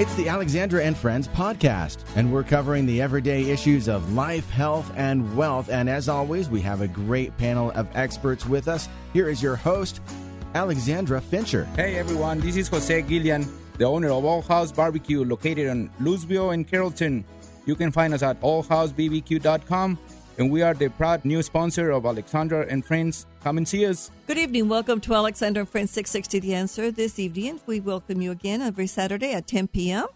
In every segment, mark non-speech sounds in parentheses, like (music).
It's the Alexandra and Friends podcast, and we're covering the everyday issues of life, health, and wealth. And as always, we have a great panel of experts with us. Here is your host, Alexandra Fincher. Hey everyone, this is Jose Guillen, the owner of All House Barbecue located in Louisville and Carrollton. You can find us at allhousebbq.com and we are the proud new sponsor of Alexandra and Friends. Come and see us. Good evening. Welcome to Alexandra and Friends 660 The Answer. This evening, we welcome you again every Saturday at 10 p.m.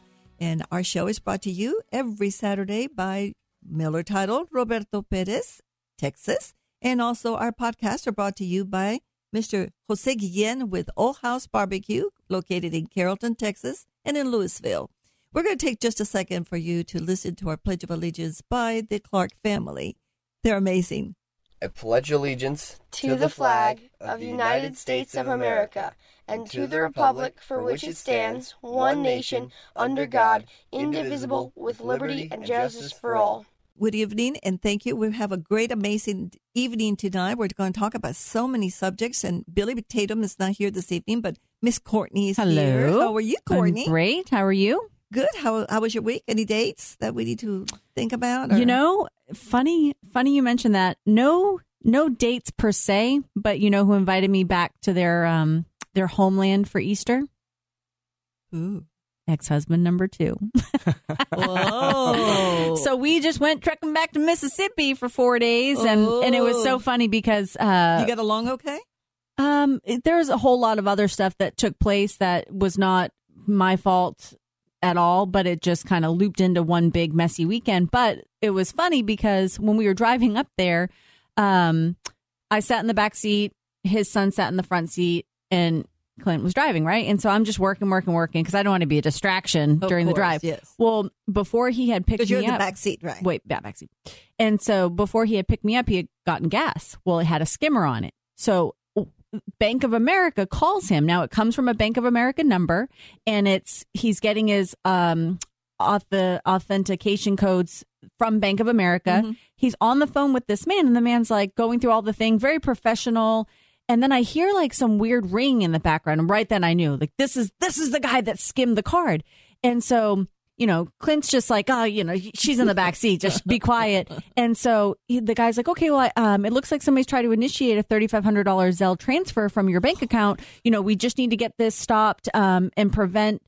And our show is brought to you every Saturday by Miller titled Roberto Perez, Texas. And also our podcasts are brought to you by Mr. Jose Guillen with Old House Barbecue, located in Carrollton, Texas, and in Louisville. We're going to take just a second for you to listen to our Pledge of Allegiance by the Clark family. They're amazing. I pledge allegiance to the flag of the United States of America and to the republic for which it stands, one nation, under God, indivisible, with liberty and justice for all. Good evening, and thank you. We have a great, amazing evening tonight. We're going to talk about so many subjects, and Billy Tatum is not here this evening, but Miss Courtney is Hello. here. How are you, Courtney? I'm great. How are you? Good. How how was your week? Any dates that we need to think about? or- You know, funny, funny you mentioned that. No, no dates per se, but you know who invited me back to their um their homeland for Easter? Ooh. Ex-husband number two. (laughs) Whoa. so we just went trekking back to Mississippi for four days, and and it was so Oh. funny because uh, you got along okay? Um, there's a whole lot of other stuff that took place that was not my fault at all, but it just kind of looped into one big messy weekend. But it was funny because when we were driving up there, um, I sat in the back seat, his son sat in the front seat, and Clint was driving, right? And so I'm just working, working, working because I don't want to be a distraction Of during the drive. yes. Well, before he had picked me in the up, back seat, right? Wait, back back seat. And so before he had picked me up, he had gotten gas. Well, it had a skimmer on it. So Bank of America calls him. Now it comes from a Bank of America number, and it's he's getting his um auth- the authentication codes from Bank of America. Mm-hmm. He's on the phone with this man, and the man's like going through all the thing, very professional. And then I hear like some weird ring in the background, and right then I knew like this is this is the guy that skimmed the card. And so you know, Clint's just like, oh, you know, she's in the back seat, just be quiet. And so he, the guy's like, okay, well, I- um, it looks like somebody's trying to initiate a $3,500 Zelle transfer from your bank account. You know, we just need to get this stopped um, and prevent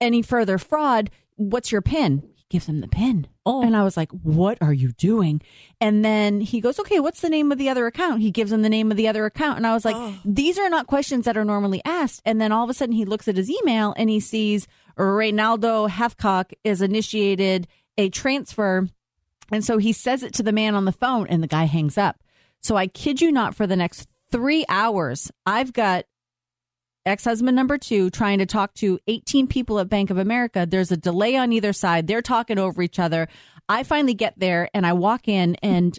any further fraud. What's your PIN? He gives him the PIN. Oh. And I was like, what are you doing? And then he goes, okay, what's the name of the other account? He gives him the name of the other account. And I was like, these are not questions that are normally asked. And then all of a sudden he looks at his email and he sees Reynaldo Hathcock is initiated a transfer. And so he says it to the man on the phone and the guy hangs up. So I kid you not, for the next three hours, I've got ex husband number two trying to talk to 18 people at Bank of America. There's a delay on either side. They're talking over each other. I finally get there and I walk in and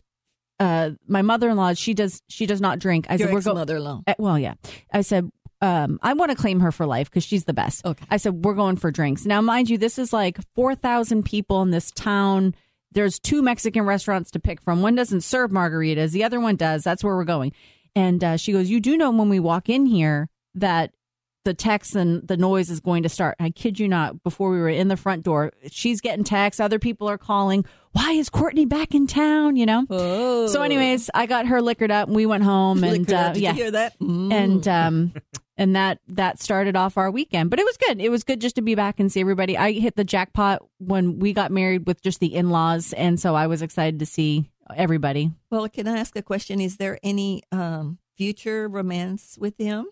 uh, my mother in law, she does she does not drink. I Your said, we're go- ex-mother-in-law. uh, well, yeah. I said, um, I want to claim her for life because she's the best. Okay. I said, we're going for drinks. Now, mind you, this is like 4,000 people in this town. There's two Mexican restaurants to pick from. One doesn't serve margaritas, the other one does. That's where we're going. And uh, she goes, You do know when we walk in here that the text and the noise is going to start. I kid you not, before we were in the front door, she's getting texts. Other people are calling. Why is Courtney back in town? You know? Oh. So, anyways, I got her liquored up and we went home. And Liquored uh, Did yeah you hear that? Mm. and um (laughs) and that that started off our weekend but it was good it was good just to be back and see everybody i hit the jackpot when we got married with just the in-laws and so i was excited to see everybody Well, can I ask a question? Is there any um, future romance with him?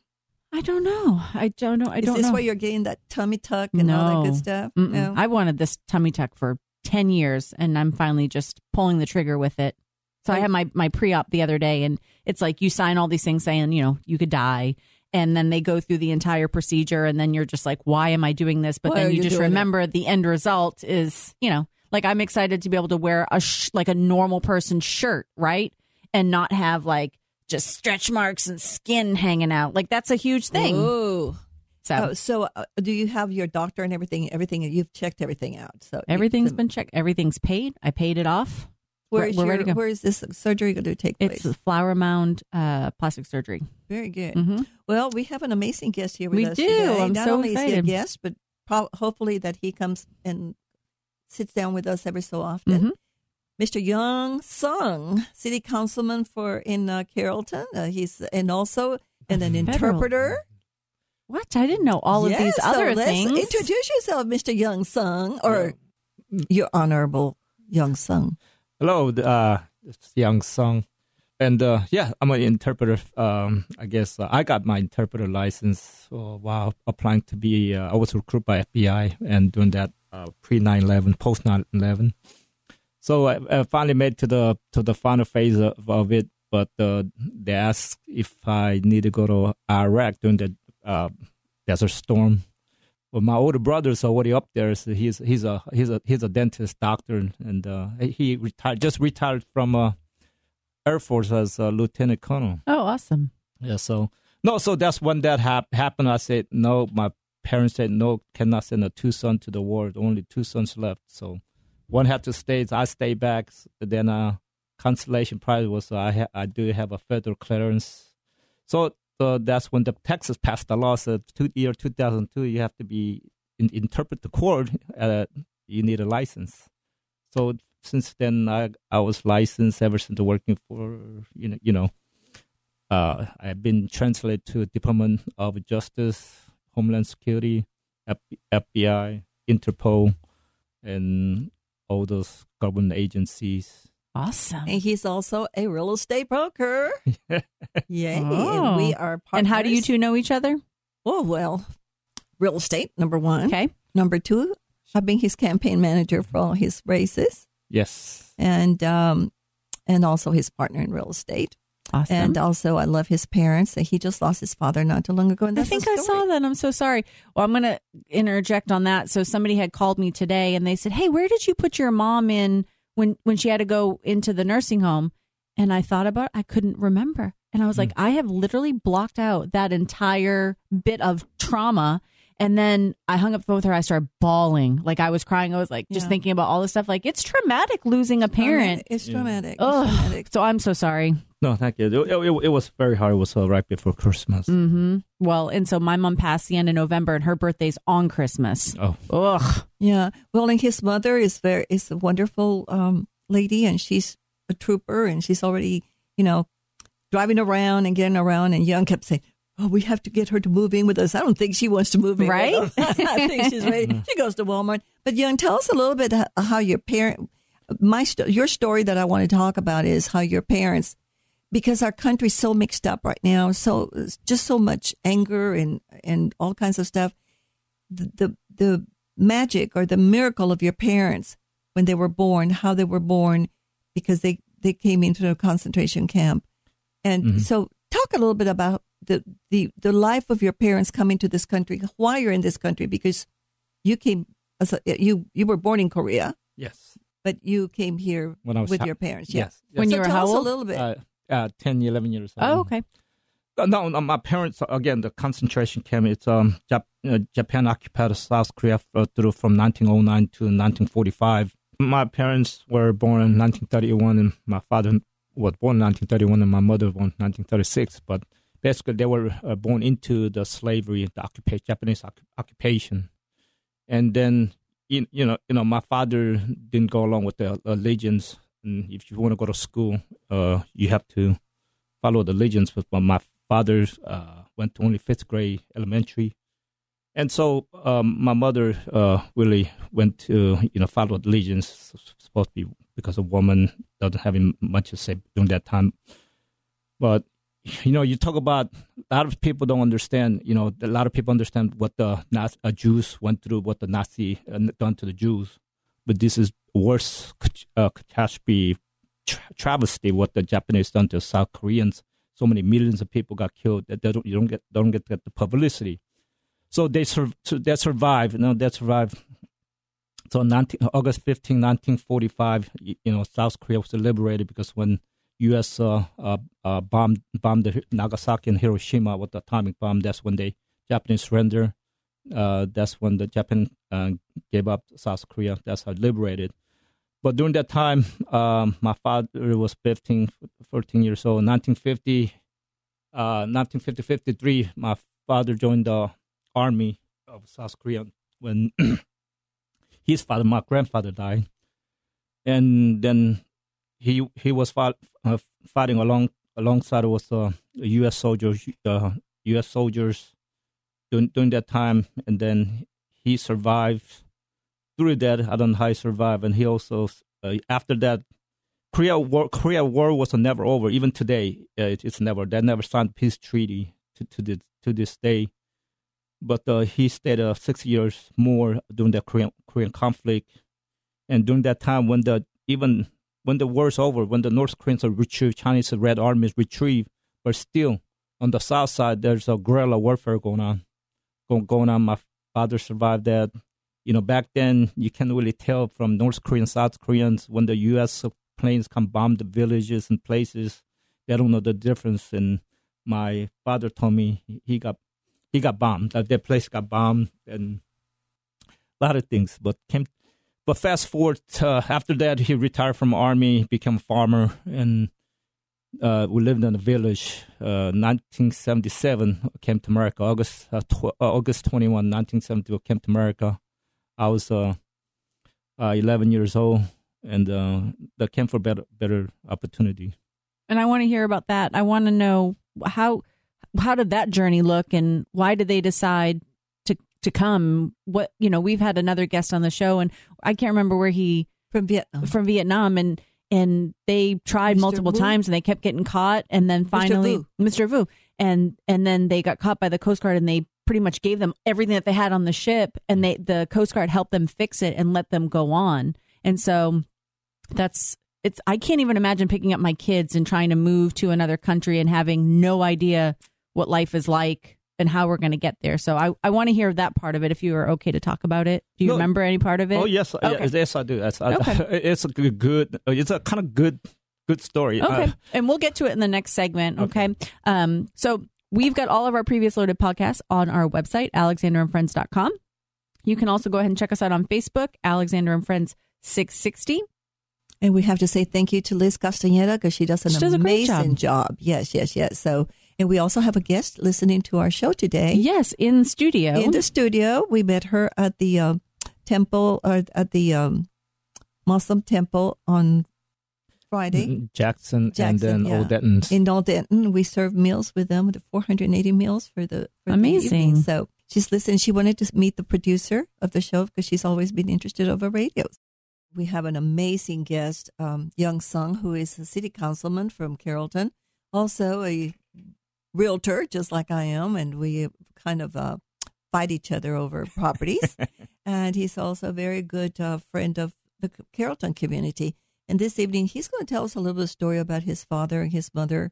i don't know i don't know i Is don't know. Is this you're getting that tummy tuck and all that good stuff? Mm-mm. No. i wanted this tummy tuck for 10 years and i'm finally just pulling the trigger with it so i had my my pre-op the other day and it's like you sign all these things saying you know you could die and then they go through the entire procedure and then you're just like why am i doing this but Why then you you just it? remember the end result is you know like i'm excited to be able to wear a sh- like a normal person shirt right and not have like just stretch marks and skin hanging out like that's a huge thing Ooh. so Oh, so uh, do you have your doctor and everything? Everything you've checked everything out. So everything's so been checked everything's paid i paid it off Where we're- we're your, ready to go. Where is this surgery going to take it's place? a flower mound uh plastic surgery Very good. Mhm. Well, we have an amazing guest here with We us do. today. I'm Not so only is he a guest, but pro- hopefully that he comes and sits down with us every so often. Mhm. Mr. Young Sung, city councilman for in uh, Carrollton. Uh, he's and also and an Federal. interpreter. What? I didn't know all of these so other let's things. Introduce yourself, Mr. Young Sung, or your honorable Young Sung. Hello, uh, it's Young Sung, and uh, yeah, I'm an interpreter. Um, I guess uh, I got my interpreter license while applying to be. Uh, I was recruited by FBI and doing that pre 9/11, post 9/11. So I, I finally made to the to the final phase of, of it, but uh, they asked if I need to go to Iraq during the uh, Desert Storm. Well, my older brother's already up there. So he's he's a he's a he's a dentist doctor, and uh, he retired just retired from uh, Air Force as a lieutenant colonel. oh, awesome. Yeah, so no, so that's when that hap- happened. I said no. My parents said no, cannot send a two son to the war. Only two sons left, so one had to stay. So I stayed back. Then uh, consolation prize was I ha- I do have a federal clearance. So uh, that's when the Texas passed the law. So two, year 2002, you have to be in, interpret the court. Uh, you need a license. So since then, I I was licensed ever since working for you know you know. Uh, I've been translated to Department of Justice, Homeland Security, FBI, Interpol, and all those government agencies. Awesome. And he's also a real estate broker. (laughs) Yay. Oh. And we are partners. And how do you two know each other? Oh, well, real estate, number one. Okay. Number two, I've been his campaign manager for all his races Yes. and um, and also his partner in real estate. Awesome. And also, I love his parents. He just lost his father not too long ago. And I think I saw that. I'm so sorry. Well, I'm going to interject on that. So somebody had called me today and they said, "Hey, where did you put your mom in when when she had to go into the nursing home?" And I thought about it. I couldn't remember. And I was hmm. like, I have literally blocked out that entire bit of trauma. And then I hung up with her. I started bawling. Like I was crying. I was like just Yeah. thinking about all this stuff. Like it's traumatic losing a parent. It's traumatic. It's Ugh. traumatic. So I'm so sorry. (laughs) No, thank you. It, it, it was very hard. It was uh, right before Christmas. hmm Well, and so my mom passed the end of November, and her birthday's on Christmas. Oh, Ugh. Yeah. Well, and his mother is very is a wonderful um, lady, and she's a trooper, and she's already you know driving around and getting around. And Young kept saying, "Oh, we have to get her to move in with us." I don't think she wants to move in, with Right? us. (laughs) I think she's ready. (laughs) She goes to Walmart. But Young, tell us a little bit h- how your parent, my your story that I want to talk about is how your parents. Because our country's so mixed up right now, so just so much anger and and all kinds of stuff the, the the magic or the miracle of your parents when they were born, how they were born, because they they came into a concentration camp, and Mhm. so talk a little bit about the the the life of your parents coming to this country, why you're in this country, because you came as a, you you were born in Korea, yes. but you came here When I was with ha- your parents. Yeah. Yes. When so you were tell how us old? a little bit. uh, uh, 10, 11 years old. Oh, okay. Uh, No, no, my parents again. The concentration camp. It's um Jap- uh, Japan occupied South Korea uh, through from 1909 to 1945. My parents were born in 1931, and my father was born in 1931, and my mother was born in 1936. But basically, they were uh, born into the slavery, the occupation, Japanese occu- occupation, and then you, you know, you know, my father didn't go along with the allegiance. And if you want to go to school, uh, you have to follow the legends. But my father uh, went to only fifth grade elementary, and so um, my mother uh, really went to you know follow the legends. Supposed to be because a woman doesn't have much to say during that time. But you know, you talk about a lot of people don't understand. You know, a lot of people understand what the Nazi, uh, Jews went through, what the Nazi uh, done to the Jews. But this is worse uh, catastrophe, tra- travesty what the Japanese done to South Koreans. So many millions of people got killed that they don't, you don't get don't get, get the publicity. So they sur- so they survived. You know, they survived. So 19, August 15, 1945, you, you know, South Korea was liberated because when U.S. Uh, uh, uh, bombed bombed Nagasaki and Hiroshima with the atomic bomb, that's when they Japanese surrender. Uh, that's when the Japan gave up South Korea. That's how liberated. But during that time, um, (laughs) my father was 15, 14 years old. 1950, uh, 1950, 53, my father joined the army of South Korea when (clears throat) his father, my grandfather, died, and then he he was fought, uh, fighting along alongside with uh, U.S. soldiers, uh, U.S. soldiers during, during that time, and then he survived through that. How he survived, and he also uh, after that. Korea War, Korea War was never over. Even today, uh, it, it's never. They never signed peace treaty to to this to this day. But uh, he stayed uh, six years more during the Korean Korean conflict, and during that time when the even when the war's over, when the North Koreans are retrieved, Chinese Red Army is retrieved, but still on the south side there's a guerrilla warfare going on, going on. My father survived that. You know, back then you can't really tell from North Korean, South Koreans when the U.S planes come bomb the villages and places. They don't know the difference. And my father told me he got he got bombed. That their place got bombed and a lot of things. But came, but fast forward to, after that, he retired from army, became a farmer, and uh, we lived in a village. Uh, 1977, came to America. August uh, tw- uh, August 21, 1972, came to America. I was uh, uh, 11 years old and uh, that came for better better opportunity. And I want to hear about that. I want to know how how did that journey look, and why did they decide to to come? What you know, we've had another guest on the show, and I can't remember where he from Vietnam from Vietnam, and and they tried Mr. multiple Vu? times, and they kept getting caught, and then finally, Vu. Mr. Vu, and and then they got caught by the Coast Guard, and they pretty much gave them everything that they had on the ship, and they the Coast Guard helped them fix it and let them go on, and so that's it's I can't even imagine picking up my kids and trying to move to another country and having no idea what life is like and how we're going to get there. So I, I want to hear that part of it if you are okay to talk about it. Do you No. remember any part of it? Oh yes, Okay. yes, yes, I do. Yes, I, Okay. (laughs) It's a good, good. It's a kind of good, good story. Okay. Uh, and we'll get to it in the next segment. Okay. Okay. Um, so we've got all of our previous loaded podcasts on our website, alexandraandfriends.com. You can also go ahead and check us out on Facebook, Alexandra and Friends 660. And we have to say thank you to Liz Castañeda because she does an She does amazing job. job. Yes, yes, yes. So, and we also have a guest listening to our show today Yes, in studio. in the studio. We met her at the uh, temple, or at the um, Muslim temple on Friday Jackson, and then yeah. Old Denton. in Old Denton. We served meals with them, the 480 meals for the for Amazing. The evening. so she's listened. She wanted to meet the producer of the show because she's always been interested over radios. We have an amazing guest, um, Young Sung, who is a city councilman from Carrollton, also a realtor, just like I am, and we kind of uh, fight each other over properties. (laughs) and he's also a very good uh, friend of the Carrollton community. And this evening, he's going to tell us a little bit of story about his father and his mother.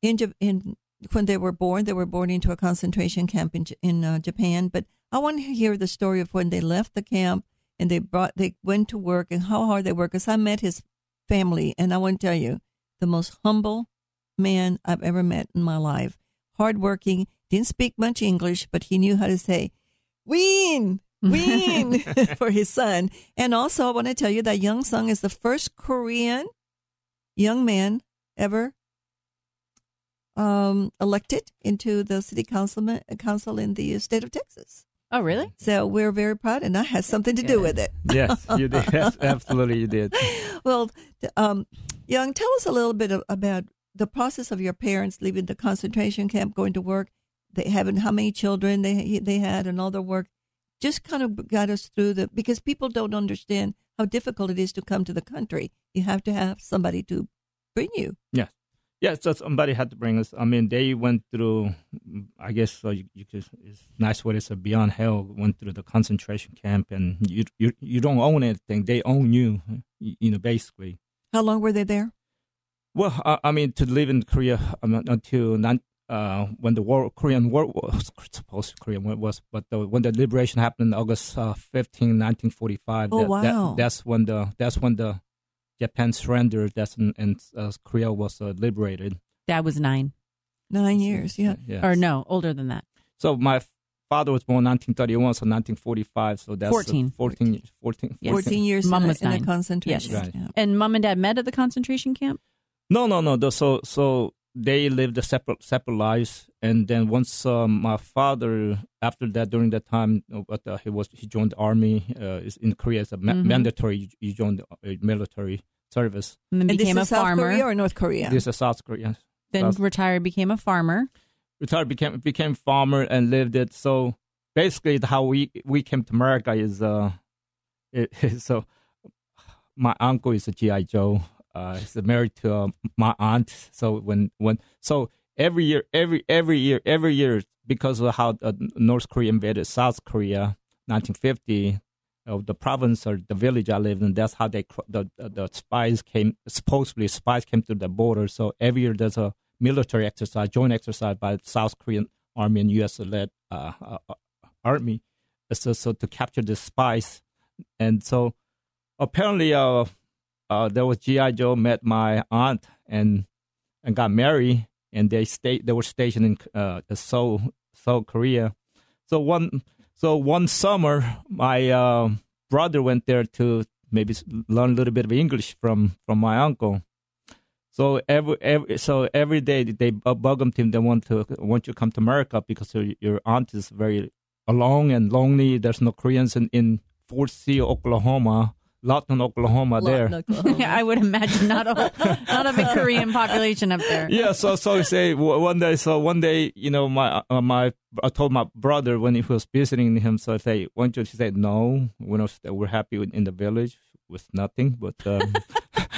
In, in when they were born, they were born into a concentration camp in in uh, Japan. But I want to hear the story of when they left the camp and they brought they went to work and how hard they worked. Because I met his family, and I want to tell you, the most humble man I've ever met in my life. Hardworking, didn't speak much English, but he knew how to say "ween." (laughs) Ween (laughs) for his son. And also, I want to tell you that Young Sung is the first Korean young man ever um, elected into the city councilman, council in the state of Texas. oh, really? So we're very proud, and that has something to do with it. yes, you did. (laughs) Yes, absolutely, you did. Well, um, Young, tell us a little bit of, about the process of your parents leaving the concentration camp, going to work. They having how many children they they had, and all their work. Just kind of got us through the because people don't understand how difficult it is to come to the country. You have to have somebody to bring you. Yes. Yeah, so somebody had to bring us. I mean, they went through, I guess uh, you, you could, it's nice what it's a beyond hell, went through the concentration camp, and you you, you don't own anything. They own you, you you know, basically. How long were they there? Well, I, I mean, to live in Korea um, until non, uh, when the war, Korean War was supposed to Korean War was, but the, when the liberation happened, on August uh, 15, 1945. Oh, that- that- wow. that's when the that's when the Japan surrendered. That's when, and uh, Korea was uh, liberated. Dad was nine. Nine years. Yeah. Yes. Or no, older than that. So my father was born 1931, so 1945. So that's uh, 14. 14, years- 14, Yes. 14 years Mom in, a, was in a nine. concentration Yes. Right. camp. And mom and dad met at the concentration camp? No, no, no. The, so, so they lived a separate separate lives, and then once um, my father, after that, during that time, what uh, he was he joined the army uh, in Korea as a ma- Mhm. mandatory. You joined the uh, military service. And then And became this a is South farmer. Korea or North Korea? This is South Korea. then South- retired, became a farmer. retired became became farmer and lived it. So basically, how we we came to America is uh, (laughs) it, so my uncle is a GI Joe. Uh, married to uh, my aunt. So when when so every year, every every year, every year, because of how uh, North Korea invaded South Korea, 1950. Of the province or the village I lived in, that's how they the the spies came. Supposedly, spies came to the border. So every year there's a military exercise, joint exercise by South Korean army and U.S. led uh, uh, uh, army, so, so to capture the spies. And so apparently, uh, uh, there was GI Joe met my aunt and and got married, and they stayed. They were stationed in uh, Seoul, Seoul, Korea. So one so one summer, my uh, brother went there to maybe learn a little bit of English from from my uncle. So every, every so every day they bu- bug him. They want to want you to come to America because your, your aunt is very alone and lonely. There's no Koreans in, in Fort Sill, Oklahoma, Lawton, Oklahoma. There, Oklahoma. (laughs) I would imagine not a not a big (laughs) Korean population up there. yeah. So so he say one day. So one day, you know, my uh, my I told my brother when he was visiting him. So I say, why don't you? He said, no, we're not. We're happy with, in the village with nothing. But um,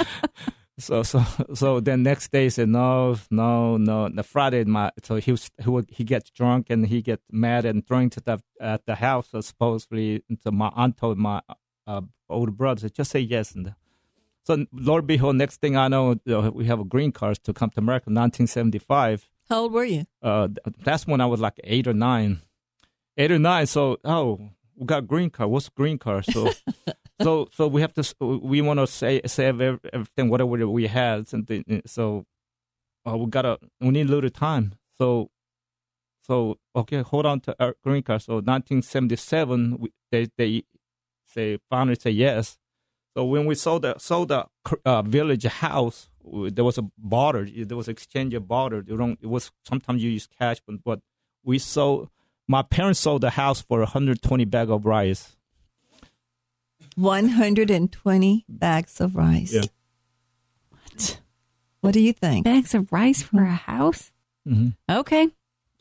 (laughs) so so so then next day he said, no, no, no. The Friday, my so he was he would, he gets drunk and he gets mad and throwing to the at the house. So supposedly, so my aunt told my uh, older brother, just say yes and. So, Lord behold, next thing I know, uh, we have a green card to come to America, 1975. How old were you? Uh, that's when I was like eight or nine, eight or nine. So, oh, we got green card. What's green card? So, (laughs) so, so we have to. We want to say save everything, whatever we had. Something. So, uh, we gotta. We need a little time. So, so okay, hold on to our green card. So, 1977, we, they they say finally say yes. So when we sold the sold the uh, village house, there was a barter. There was exchange of barter. You don't, it was sometimes you use cash, but, but we sold. My parents sold the house for 120 bag of rice. 120 bags of rice. Yeah. What? What do you think? Bags of rice for a house? Mm-hmm. Okay,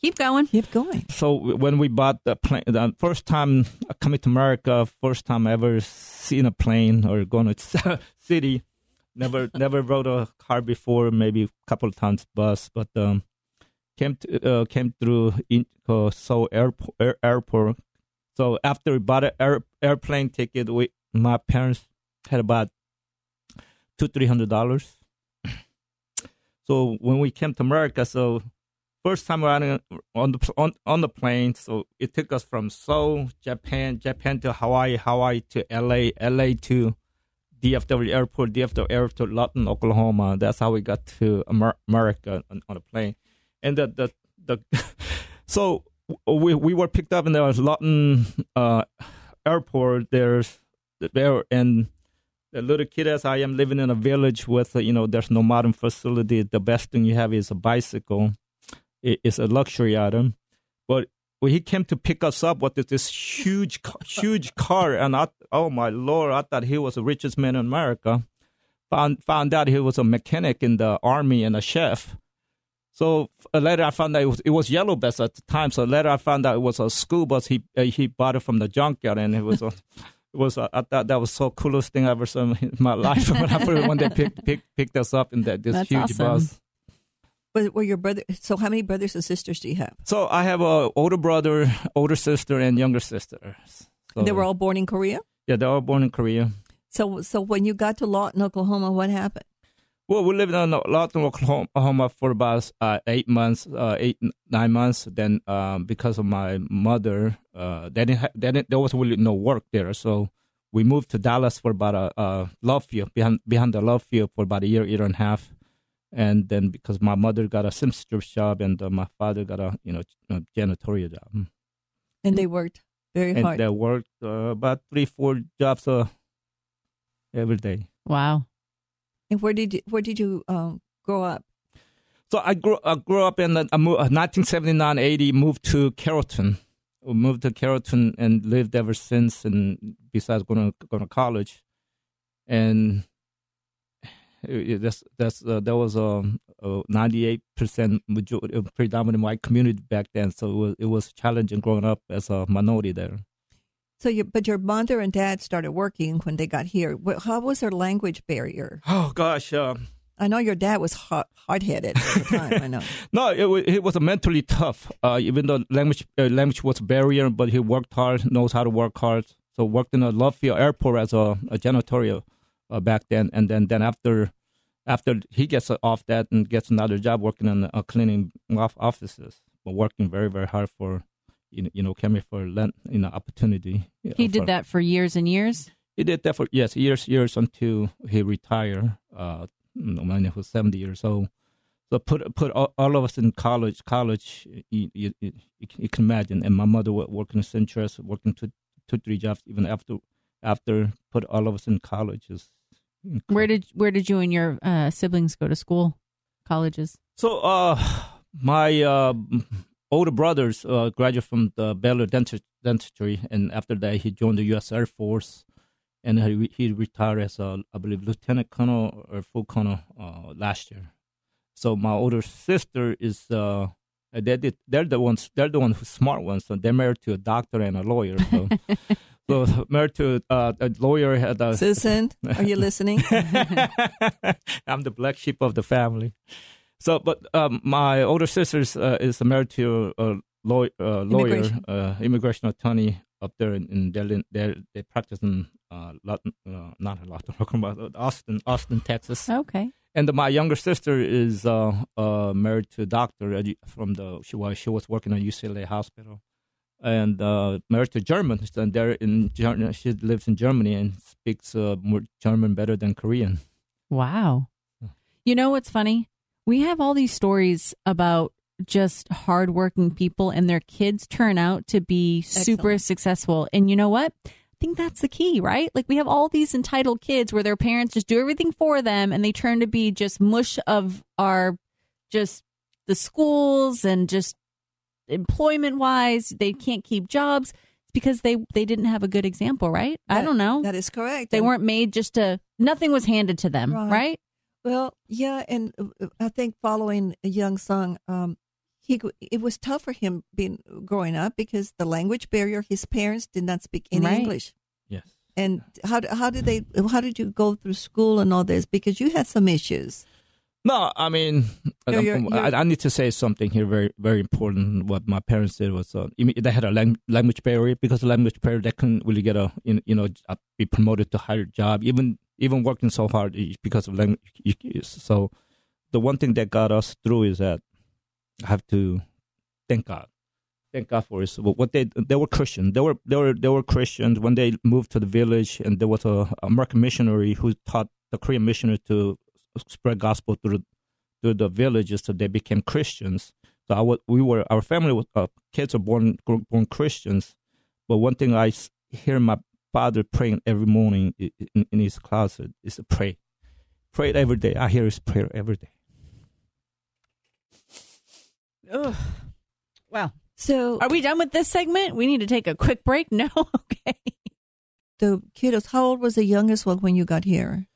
keep going. Keep going. So when we bought the plane, the first time coming to America, first time ever seen a plane or going to (laughs) city, never (laughs) never rode a car before, maybe a couple of times bus, but um, came to, uh, came through in uh, Seoul airport, air, airport. So after we bought an air, airplane ticket, we my parents had about two three hundred dollars. So when we came to America, so first time riding on the on, on the plane, so it took us from Seoul, Japan, Japan to Hawaii, Hawaii to LA, LA to DFW airport, DFW airport to Lawton, Oklahoma. That's how we got to Amer- America on, on a plane. And the the, the (laughs) so we we were picked up in the Lawton uh, airport. There's there and the little kid as I am living in a village with you know there's no modern facility. The best thing you have is a bicycle. It, it's a luxury item, but when he came to pick us up with this huge (laughs) huge car, and I oh my lord, I thought he was the richest man in America. Found found out he was a mechanic in the army and a chef. So uh, later I found out it was, it was yellow bus at the time. So later I found out it was a school bus. He uh, he bought it from the junkyard, and it was a it was uh, I thought that was so coolest thing I ever saw in my (laughs) life (laughs) when I when they picked picked picked us up in that this That's huge awesome. bus. But were your brother? So how many brothers and sisters do you have? So I have a older brother, older sister, and younger sister. So, They were all born in Korea. yeah, they were all born in Korea. So so when you got to Lawton, Oklahoma, what happened? Well, we lived in Lawton, Oklahoma for about uh, eight months, uh, eight nine months. Then, um, because of my mother, uh, they didn't, ha- they didn't, there was really no work there, so we moved to Dallas for about a, a love field behind behind the love field for about a year, year and a half. And then because my mother got a seamstress job and uh, my father got a you know a janitorial job, And they worked very and hard. they worked uh, about three four jobs uh, every day. Wow. And where did you, where did you um, grow up? So I grew I grew up in I moved, 1979 80 moved to Carrollton. We moved to Carrollton and lived ever since. And besides going to going to college, and that's that's uh, there was a ninety eight percent majority predominant white community back then. So it was it was challenging growing up as a minority there. So, you, but your mother and dad started working when they got here. How was their language barrier? Oh gosh, uh, I know your dad was hard headed at the time. I know. (laughs) no, it was, it was mentally tough. Uh, even though language uh, language was a barrier, but he worked hard, knows how to work hard. So worked in a Love Field Airport as a, a janitorial uh, back then, and then then after after he gets off that and gets another job working in uh, cleaning off offices, but working very very hard for you know, you know came for lent, you know opportunity. You he know, did for, that for years and years. He did that for yes years years until he retired. Uh, when he was seventy years old. So put put all, all of us in college. College, you, you, you, you, can imagine. And my mother working in seamstress, working two two three jobs even after after put all of us in colleges. Where did where did you and your uh, siblings go to school? Colleges. So uh, my uh, older brothers uh, graduated from the Baylor Dentistry, and after that he joined the U.S. Air Force and he, he retired as a, I believe, lieutenant colonel or full colonel uh, last year. So my older sister is uh, they did, they're the ones they're the ones smart ones. So they're married to a doctor and a lawyer. So, (laughs) so married to uh, a lawyer. Had a, (laughs) Susan, are you listening? (laughs) I'm the black sheep of the family. So, but um, my older sister uh, is married to a law, uh, lawyer, immigration. Uh, immigration attorney up there in, in Delhi. They they practice in uh, Latin, uh, not a lot. uh, Austin, Austin, Texas. Okay. And my younger sister is uh, uh, married to a doctor from the she was she was working at UCLA hospital, and uh, married to German. And there in she lives in Germany and speaks uh, more German better than Korean. Wow. You know what's funny? We have all these stories about just hardworking people and their kids turn out to be Excellent. super successful. And you know what? I think that's the key, right? Like we have all these entitled kids where their parents just do everything for them and they turn to be just mush of our just the schools and just employment wise, they can't keep jobs because they they didn't have a good example, right? That, I don't know. That is correct. They and, weren't made just to nothing was handed to them, right? right? Well, yeah, and uh, I think following a young son, um, he it was tough for him being growing up because the language barrier. His parents did not speak any right. English. Yes. And how how did they? How did you go through school and all this? Because you had some issues. No, I mean, you're, you're, I, I, need to say something here very, very important. What my parents did was uh, they had a language barrier because the language barrier they couldn't really get a you know be promoted to higher job, even even working so hard because of language. So the one thing that got us through is that I have to thank God. Thank God for it. What they they were Christian. They were they were they were Christians when they moved to the village, and there was a American missionary who taught the Korean missionary to spread gospel through through the villages, so they became Christians. So I, was, we were our family was, uh, kids are born born Christians, but one thing I hear my father praying every morning in, in his closet is to pray, pray every day. I hear his prayer every day. Ugh. Wow. So, are we done with this segment? We need to take a quick break. (laughs) No, okay. The kiddos. How old was the youngest one when you got here?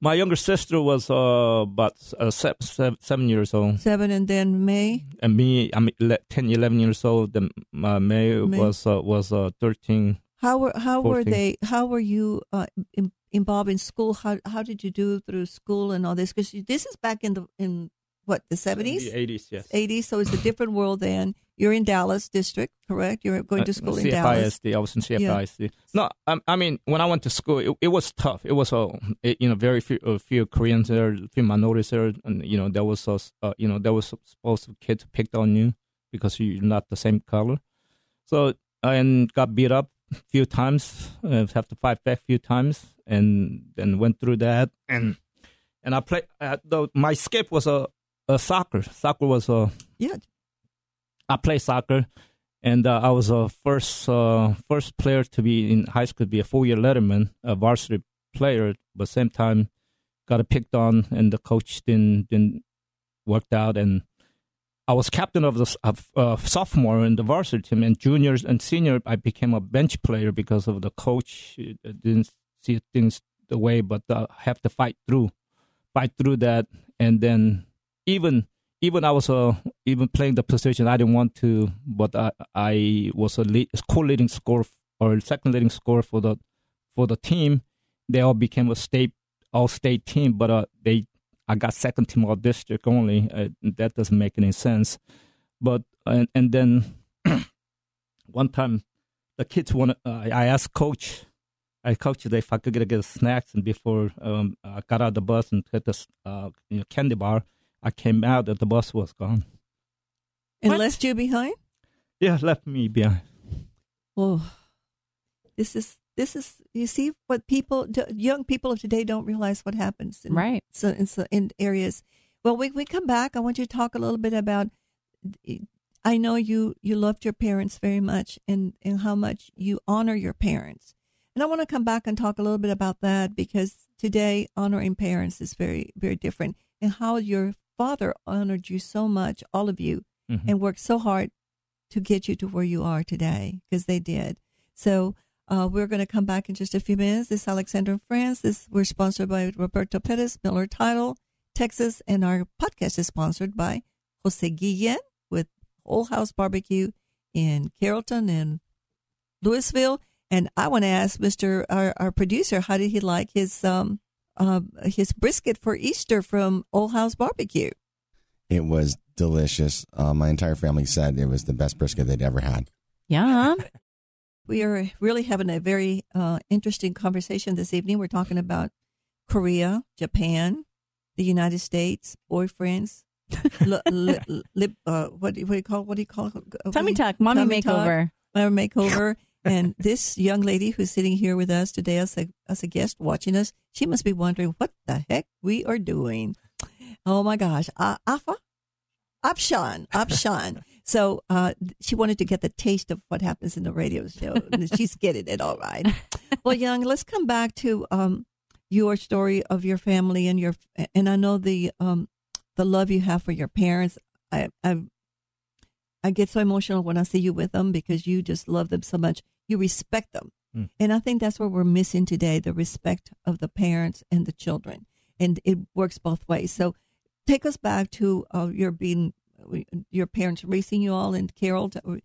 My younger sister was uh, about uh, seven, years old. Seven, and then May. And me, I'm 10, 11 years old. Then uh, May, May, was uh, was uh, thirteen. How were how 14. were they? How were you uh, in, involved in school? How how did you do through school and all this? Because this is back in the in what the seventies, eighties, yes, eighties. So it's a different world then. You're in Dallas district, correct? You're going to uh, school uh, in Dallas. I was in CFBISD. Yeah. No, I, I, mean when I went to school, it, it was tough. It was a uh, you know very few, a few Koreans there, a few minorities there, and you know there was a, uh, you know there was supposed to kids picked on you because you're not the same color. So and got beat up a few times, uh, have to fight back a few times, and then went through that and and I played. Uh, though my escape was a uh, soccer. Soccer was a uh, yeah. I played soccer, and uh, I was a first uh, first player to be in high school to be a four year letterman, a varsity player. But same time, got picked on, and the coach didn't didn't worked out, and I was captain of the of, uh, sophomore in the varsity team, and juniors and senior I became a bench player because of the coach uh, didn't see things the way, but uh, have to fight through, fight through that, and then even even I was uh, even playing the position I didn't want to, but I I was a lead, co-leading score or second leading score for the for the team. They all became a state all state team, but uh, they I got second team all district only. Uh, that doesn't make any sense. But and, and then (clears throat) one time the kids want. Uh, I asked coach, I coached if I could get, a get snacks, and before um, I got out of the bus and get the uh, you know, candy bar, I came out and the bus was gone. And What? left you behind? Yeah, left me behind. Oh, this is this is you see what people young people of today don't realize what happens in, Right. so in, so in areas well we, we come back i want you to talk a little bit about i know you you loved your parents very much and and how much you honor your parents and i want to come back and talk a little bit about that because today honoring parents is very very different and how your father honored you so much all of you Mhm. and worked so hard to get you to where you are today because they did. So uh, we're going to come back in just a few minutes. This is Alexandra and Friends. This we're sponsored by Roberto Perez, Miller Title, Texas, and our podcast is sponsored by Jose Guillen with Old House Barbecue in Carrollton and Louisville. And I want to ask Mr. Our, our producer, how did he like his um uh, his brisket for Easter from Old House Barbecue? It was delicious. Uh, my entire family said it was the best brisket they'd ever had. Yeah. (laughs) We are really having a very uh, interesting conversation this evening. We're talking about Korea, Japan, the United States, boyfriends, li, li, (laughs) lip, uh, what, do you- what do you call what do you call it? Tummy tuck, mommy Tummy makeover. Mommy makeover. And this young lady who's sitting here with us today as a as a guest watching us, she must be wondering what the heck we are doing. Oh my gosh, uh, Afa, Opshan. (laughs) So uh, she wanted to get the taste of what happens in the radio show. and She's getting it all right. (laughs) Well, Young, let's come back to um, your story of your family and your and I know the um, the love you have for your parents. I, I I get so emotional when I see you with them because you just love them so much. You respect them. Mm. And I think that's what we're missing today the respect of the parents and the children. And it works both ways. So take us back to uh, your being, your parents raising you all in Carrollton,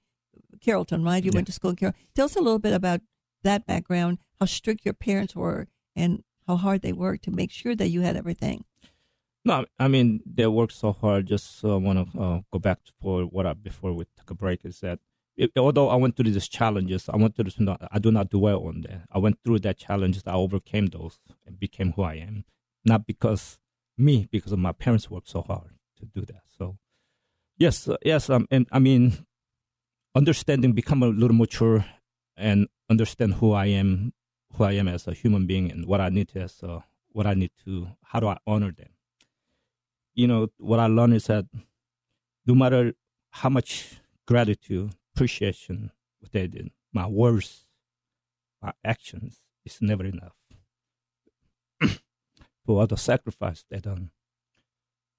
Carrollton, right? You Yeah. went to school in Carrollton. Tell us a little bit about that background, how strict your parents were, and how hard they worked to make sure that you had everything. No, I mean they worked so hard. Just uh, want to uh, go back for what I before we took a break. Is that it, although I went through these challenges, I went through I do not dwell on that. I went through that challenges. I overcame those and became who I am. Not because me, because of my parents worked so hard to do that. So, yes, uh, yes. Um, and I mean, understanding, become a little mature, and understand who I am, who I am as a human being, and what I need to, as uh, what I need to, how do I honor them you know, what I learned is that no matter how much gratitude, appreciation what they did, my words, my actions is never enough (clears throat) for all the sacrifice they done.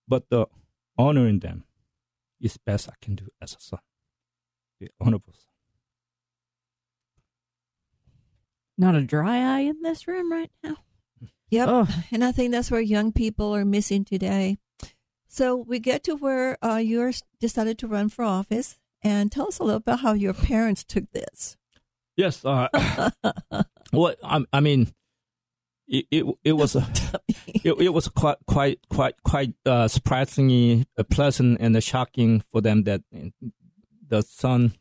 But the honoring them is best I can do as a son. The honorable son. Not a dry eye in this room right now. Yep. Oh. And I think that's where young people are missing today. So we get to where uh, you decided to run for office. And tell us a little about how your parents took this. Yes. Uh, (laughs) what I, I mean, it, it it was a (laughs) it, it was quite quite quite quite uh, surprisingly pleasant and shocking for them that the son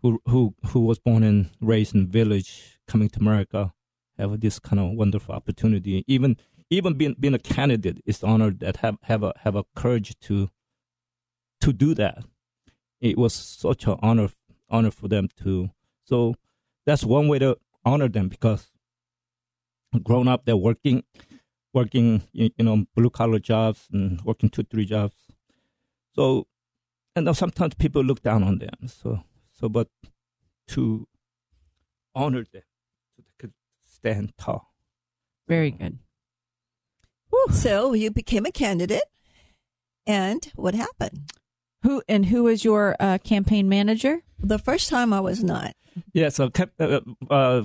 who who who was born and raised in a village coming to America have this kind of wonderful opportunity. Even even being being a candidate is honored that have have a have a courage to to do that. It was such an honor honor for them to. So that's one way to honor them because grown up they're working working you you know blue collar jobs and working two three jobs. So and sometimes people look down on them. So so but to honor them so they could stand tall. Very good. So you became a candidate. And what happened? Who and who was your uh, campaign manager? The first time I was not. Yeah, so uh, uh,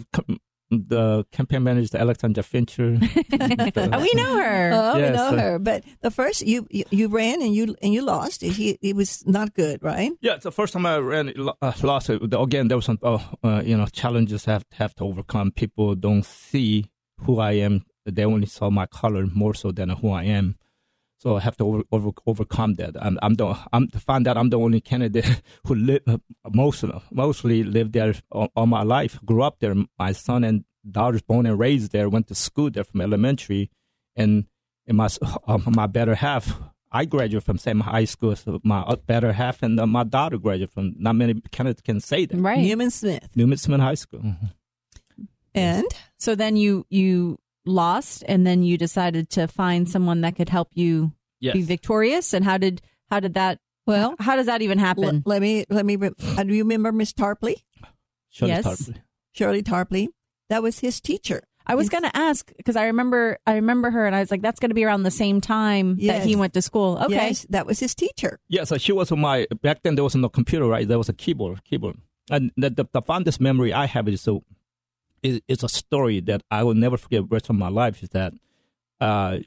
the campaign manager, Alexandra Fincher. Oh, (laughs) (laughs) we know her. Oh, we Yes, know uh, her. But the first you, you you ran and you and you lost. He it was not good, right? Yeah, it's the first time I ran uh, lost it. Again, there was some uh, uh, you know challenges I have have to overcome. People don't see who I am; they only saw my color more so than who I am. So I have to over, over, overcome that. I'm, I'm the I'm to find out I'm the only candidate (laughs) who live most mostly lived there all, all my life. Grew up there. My son and daughters born and raised there. Went to school there from elementary, and and my uh, my better half. I graduated from same high school as my uh, better half, and uh, my daughter graduated from. Not many candidates can say that. Right. Newman Smith. Newman Smith High School. And So then you you lost, and then you decided to find someone that could help you Yes. be victorious. And how did how did that? well, How does that even happen? l- let me let me. Re- uh, do you remember Miss Tarpley, Shirley Yes. Tarpley. Shirley Tarpley? That was his teacher. I was going to ask because I remember I remember her, and I was like, "That's going to be around the same time that he went to school." Okay, Yes, that was his teacher. Yeah, so she was on my back then. There was no computer, right? There was a keyboard, keyboard, and the the, the fondest memory I have is so. It, it's a story that I will never forget the rest of my life. Is that uh,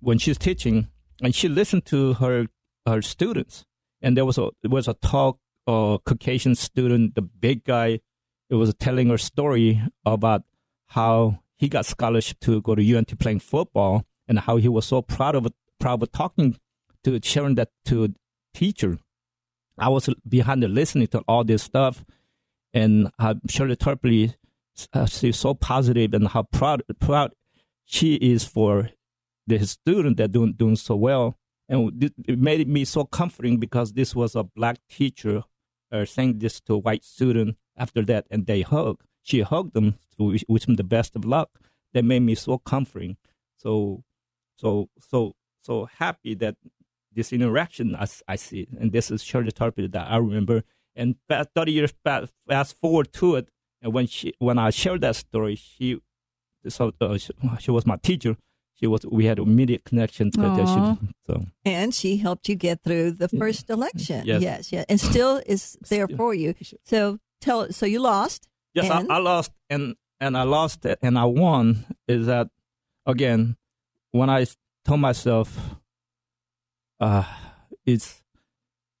when she's teaching and she listened to her her students, and there was a it was a talk uh, Caucasian student, the big guy. It was telling her story about how he got scholarship to go to UNT playing football, and how he was so proud of proud of talking to sharing that to teacher. I was behind the listening to all this stuff, and how Shirley Tarpley, uh, she's so positive and how proud proud she is for the student that doing doing so well, and it made me so comforting because this was a black teacher uh, saying this to a white student. After that, and they hug. She hugged them to wish, them the best of luck. That made me so comforting. So, so, so, so happy that this interaction I, I see, and this is Shirley Tarpley that I remember. And thirty years fast, fast forward to it, and when she when I shared that story, she so uh, she, she was my teacher. She was we had immediate connection. To She, so And she helped you get through the first election. Yes. yes, yes. And still is there for you. So tell so you lost. yes, I, I lost and and I lost it and I won. Is that again when I told myself, uh, it's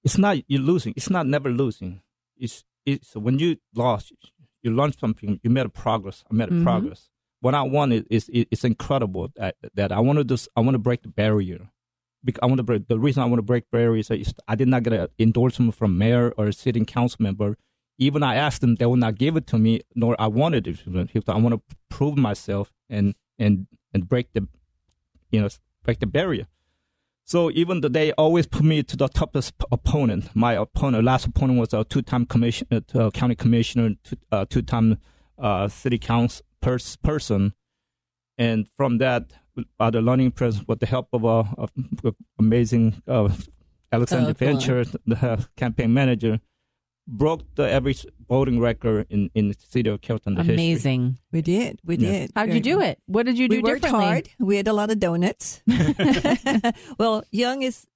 it's not you're losing. It's not never losing. It's it's when you lost, you learned something. You made a progress. I made a Mhm. progress. What I want is, is it's incredible that that I want to do. I want to break the barrier. Because I want to break. The reason I want to break barriers is I did not get an endorsement from mayor or a sitting council member. Even I asked them, they will not give it to me. Nor I wanted it. I want to prove myself and and and break the, you know, break the barrier. So even though they always put me to the toughest opponent, my opponent, last opponent was a two-time commission, uh, county commissioner, two, uh, two-time uh, city council pers- person, and from that, uh, the learning process with the help of a, a amazing uh, Alexandra Oh. Venture, the uh, campaign manager, broke the average voting record in in the city of Carrollton. the history. amazing. We did. We Yeah. did. How'd you do it? What did you do we worked differently? hard. We had a lot of donuts. (laughs) (laughs) well, Young is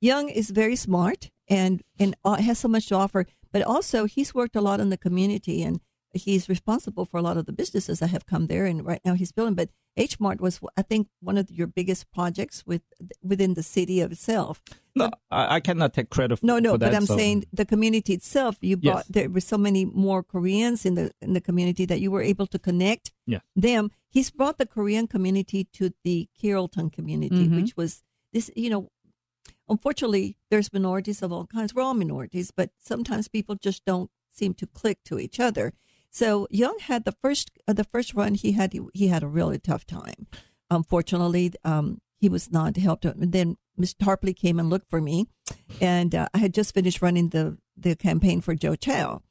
Young is very smart and and uh, has so much to offer. But also, he's worked a lot in the community and he's responsible for a lot of the businesses that have come there. And right now, he's building. But H Mart was, I think, one of your biggest projects with within the city of itself. No, I, I cannot take credit. For. No, no, but that, I'm so- saying the community itself. You Yes. brought there were so many more Koreans in the in the community that you were able to connect Yeah. them. He's brought the Korean community to the Carrollton community, Mhm. which was this. You know, unfortunately, there's minorities of all kinds. We're all minorities, but sometimes people just don't seem to click to each other. So Young had the first uh, the first run. He had he had a really tough time. Unfortunately, um, he was not helped. And then Mr. Tarpley came and looked for me, and uh, I had just finished running the the campaign for Joe Chow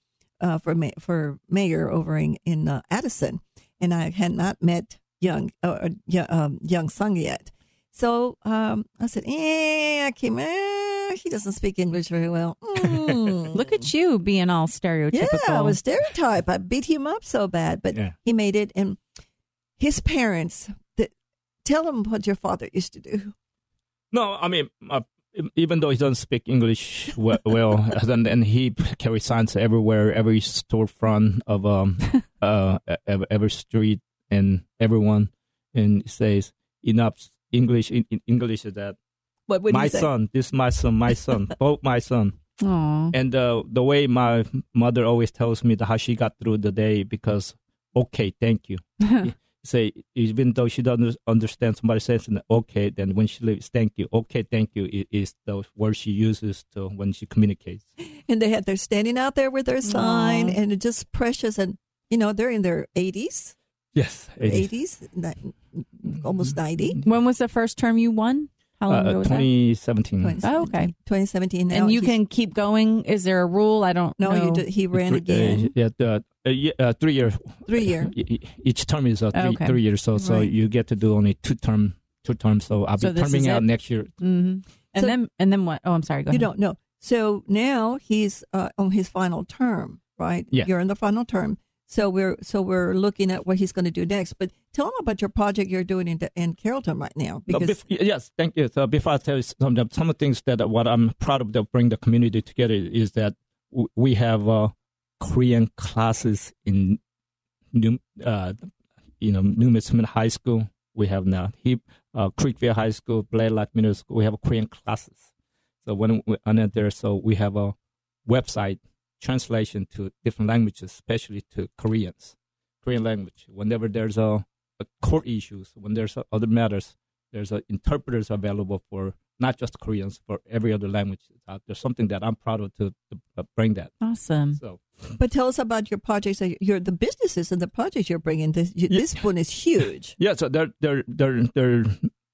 uh, for ma- for mayor over in, in uh, Addison, and I had not met Young uh, uh, um, Young Sung yet. So um, I said, "Eh, I came. Eh, he doesn't speak English very well." (laughs) Mm. Look at you being all stereotypical. Yeah, I was stereotyped. I beat him up so bad, but Yeah. he made it. And his parents, the, tell him what your father used to do. No, I mean, uh, even though he doesn't speak English well, (laughs) well and, and he carries signs everywhere, every storefront of um (laughs) uh every street and everyone, and says enough English. In, in English is that What would my you say? son, this my son, my son, (laughs) both my son. Aw. And uh, the way my mother always tells me that how she got through the day because okay, thank you. (laughs) Say even though she doesn't understand somebody says okay, then when she leaves, thank you. Okay, thank you i- is the word she uses to when she communicates. and they had they're standing out there with their sign, Aw. and it's just precious. And you know they're in their eighties, Yes, it is. eighties, almost ninety. When was the first term you won? How long Uh, ago was that? 2017. Oh, okay. 2017. Now And you he's- can keep going. Is there a rule? I don't no, know. you do, he ran again, Uh, yeah, the, uh, ye- uh, three years. three year. (laughs) Each term is uh, three, Okay. three years, so so Right. you get to do only two term, two terms. So I'll So be this terming out it? next year. hmm And So- then and then what? Oh, I'm sorry. Go You ahead. don't know. So now he's uh, on his final term, right? Yeah. You're in the final term. So we're so we're looking at what he's going to do next. But tell him about your project you're doing in, in Carrollton right now, No, because yes, thank you. So before I tell you some, some of the things that uh, what I'm proud of to bring the community together is that w- we have uh, Korean classes in New, uh, you know, New Smith High School. We have now Hip, uh, Creekview High School, Blalack Middle School. We have Korean classes. So when we enter there, so we have a website translation to different languages, especially to Koreans, Korean language. Whenever there's a, a court issues, when there's uh, other matters, there's uh, interpreters available for not just Koreans, for every other language out there. Something that I'm proud of to, to uh, bring that. Awesome. So but tell us about your projects. that Your the businesses and the projects you're bringing. This you, Yeah. this one is huge. (laughs) yeah, so there there there there are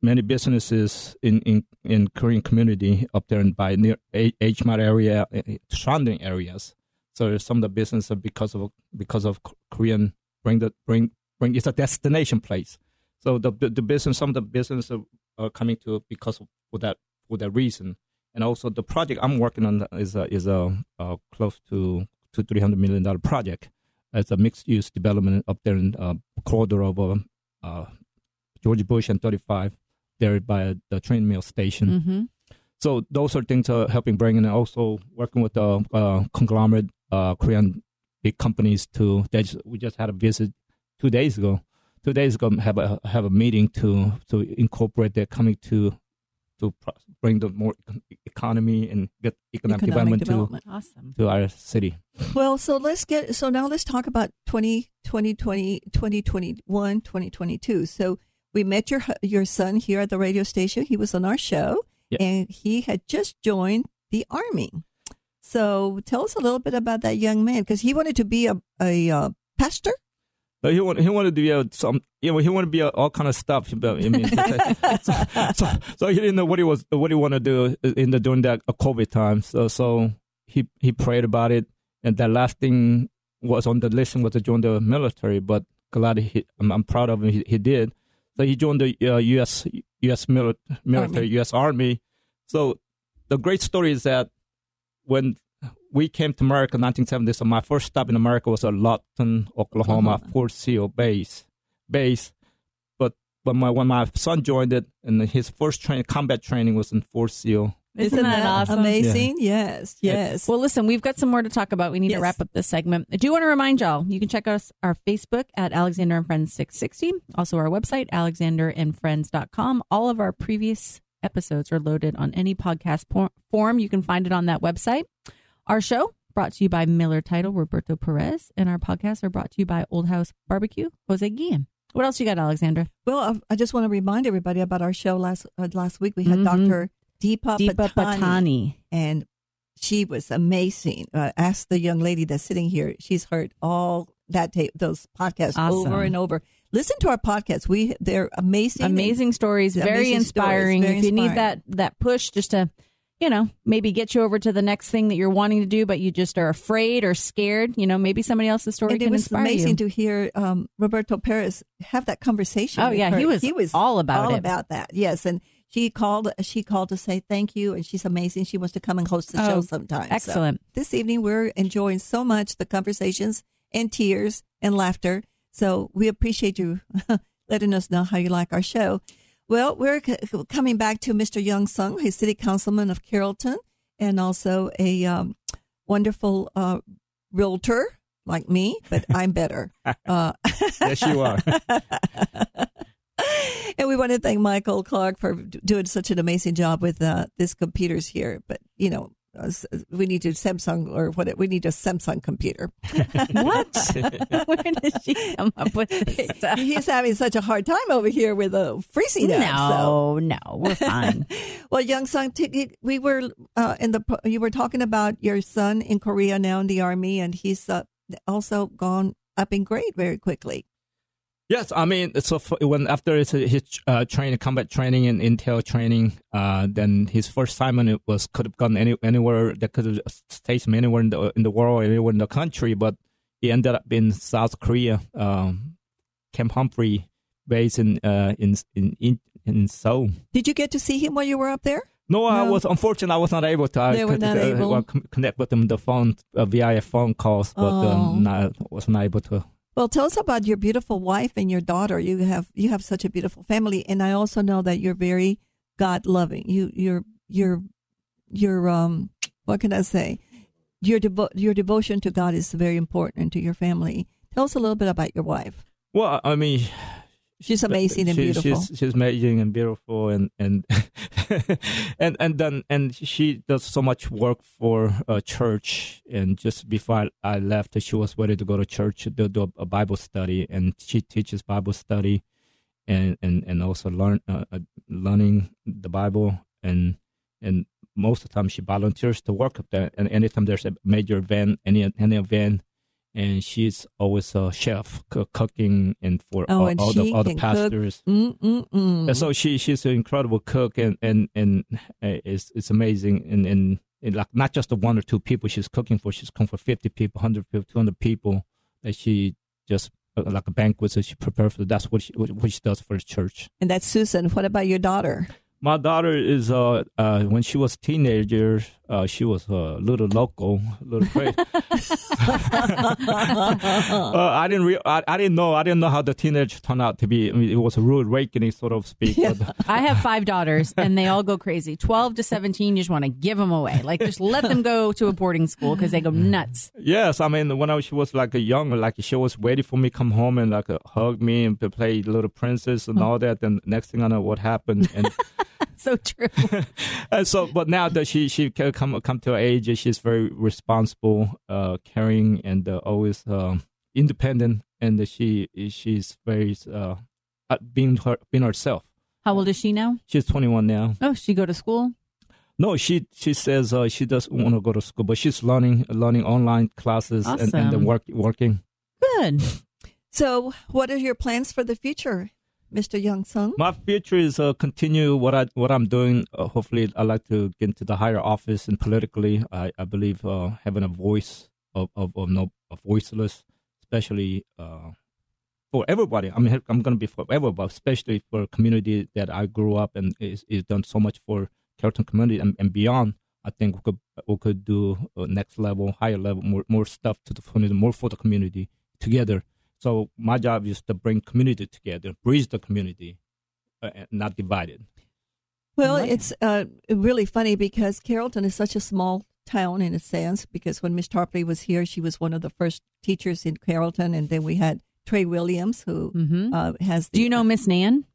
many businesses in in in Korean community up there and by near H- H Mart area, uh, surrounding areas. So some of the business are because of because of Korean bring the bring bring it's a destination place. So the the, business some of the business are, are coming to because of for that for that reason. And also the project I'm working on is a, is a, close to to three hundred million dollar project. It's a mixed use development up there in uh, corridor of uh, uh, George Bush and 35 there by the Trinity Mill station. hmm So those are things uh, helping bring in and also working with the uh, conglomerate uh, Korean big companies to. Just, we just had a visit two days ago. Two days ago, have a have a meeting to to incorporate their coming to to bring the more economy and get economic, Economic development, development. Awesome. to to our city. Well, so let's get so now let's talk about 20, 2020, 2021, 2022. So we met your your son here at the radio station. He was on our show Yeah. and he had just joined the army. So tell us a little bit about that young man because he wanted to be a a uh, pastor. But he wanted he wanted to be a, some you know he wanted to be a, all kind of stuff. But, I mean, (laughs) so, so, so he didn't know what he was what he wanted to do in the during that uh, COVID time. So so he he prayed about it, and that last thing was on the list was to join the military. But glad he I'm, I'm proud of him. He, he did. So he joined the uh, U.S. U.S. Mili- military Army. U.S. Army. So the great story is that when we came to America in 1970. So my first stop in America was at Lawton, Oklahoma, Oklahoma. Fort Sill base. Base, but when my when my son joined it, and his first train combat training was in Fort Sill. Isn't, that, awesome? amazing? Yes, yes. Well, listen, we've got some more to talk about. We need Yes. to wrap up this segment. I do want to remind y'all, you can check us our Facebook at Alexandra and Friends 660. Also our website, alexandraandfriends.com. All of our previous episodes are loaded on any podcast por- form. You can find it on that website. Our show brought to you by Miller Title, Roberto Perez, and our podcasts are brought to you by All House Barbecue, Jose Guillen. What else you got, Alexandra? Well, I, I just want to remind everybody about our show last uh, last week. We had Mhm. Dr. Deepa, Deepa Patani, Patani. and she was amazing. Uh, ask the young lady that's sitting here; she's heard all that tape, those podcasts Awesome. over and over. Listen to our podcasts; we they're amazing. amazing stories very Amazing stories, inspiring very if you need that that push just to you know maybe get you over to the next thing that you're wanting to do but you just are afraid or scared you know maybe somebody else's story and it was amazing you to hear um, Roberto Perez have that conversation. Oh, with yeah, her. he was he was all about all it. about that. Yes, and she called. She called to say thank you, and she's amazing. She wants to come and host the Oh, show sometime. So excellent. this evening, we're enjoying so much the conversations and tears and laughter. So we appreciate you (laughs) letting us know how you like our show. Well, we're c- coming back to Mr. Young Sung, he's city councilman of Carrollton and also a um, wonderful uh, realtor like me, but I'm better. (laughs) Uh, (laughs) yes, you are. (laughs) and we want to thank Michael Clark for doing such an amazing job with uh, this computers here. But you know, uh, we need a Samsung or what? We need a Samsung computer. (laughs) what? (laughs) Where did she come up with this stuff? He's having such a hard time over here with a freezing up. No, so. no, we're fine. well, young son, t- we were uh, in the. You were talking about your son in Korea now in the army, and he's uh, also gone up in grade very quickly. Yes, I mean, so when after his, his uh, training, combat training and intel training, uh, then his first assignment it was could have gone any, anywhere that could have stayed him anywhere in the in the world, anywhere in the country, but he ended up in South Korea, um, Camp Humphrey, based in uh, in in in Seoul. Did you get to see him while you were up there? No, no. I was unfortunate. I was not able to. They I were could, not uh, able. Well, connect with them the phone uh, via phone calls, but Oh. um, not, was not able to. Well, tell us about your beautiful wife and your daughter. You have you have such a beautiful family, and I also know that you're very God loving. You you're you're you're um what can I say? Your devo- your devotion to God is very important to your family. Tell us a little bit about your wife. Well, I mean, She's amazing and She- beautiful. She's, she's amazing and beautiful, and and (laughs) and and then and she does so much work for a church. And just before I, I left, she was ready to go to church to do a Bible study, and she teaches Bible study, and and and also learn uh, uh, learning the Bible, and and most of the time she volunteers to work up there. And anytime there's a major event, any any event. And she's always a chef, coo- cooking, and for Oh, all, and all the all the can cook. pastors. Mm mm mm. And so she she's an incredible cook and and and uh, it's it's amazing and and, and like not just the one or two people she's cooking for she's cooking for 50 people 100 people 200 people that she just uh, like a banquet that she prepared for that's what she what she does for the church And that's Susan. What about your daughter? My daughter is uh uh when she was teenager uh she was a little local little crazy (laughs) (laughs) uh, I didn't re- I, I didn't know I didn't know how the teenage turned out to be I mean, it was a rude awakening so to speak but, I have five daughters, and they all go crazy. Twelve to seventeen, you just want to give them away. Like just let them go to a boarding school because they go nuts. Yes, I mean when I was, she was like a young, like she was waiting for me to come home and like uh, hug me and to play little princess and all that. And next thing I know, what happened? And, (laughs) (laughs) So true. and (laughs) so, but now that she she come come to her age, she's very responsible, uh, caring, and uh, always um independent. And she she's very uh, uh, being her being herself. How old is she now? She's 21 now. Oh, she go to school. No, she she says uh, she doesn't want to go to school, but she's learning learning online classes and, and then work working. Good. (laughs) So, what are your plans for the future, Mr. Young Sung? My future is uh, continue what I what I'm doing. Uh, hopefully, I like to get into the higher office and politically. I, I believe uh, having a voice of of, of no of voiceless, especially uh, for everybody. I mean, I'm going to be for everybody, especially for a community that I grew up and is, is done so much for Carrollton community and, and beyond. I think we could we could do uh, next level, higher level, more more stuff to the community, more for the community together. So my job is to bring community together, bridge the community, uh, not divide it. Well, Right. it's uh, really funny because Carrollton is such a small town in a sense. Because when Miss Tarpley was here, she was one of the first teachers in Carrollton, and then we had Trey Williams, who hmm uh, has. The, Do you know Miss Nan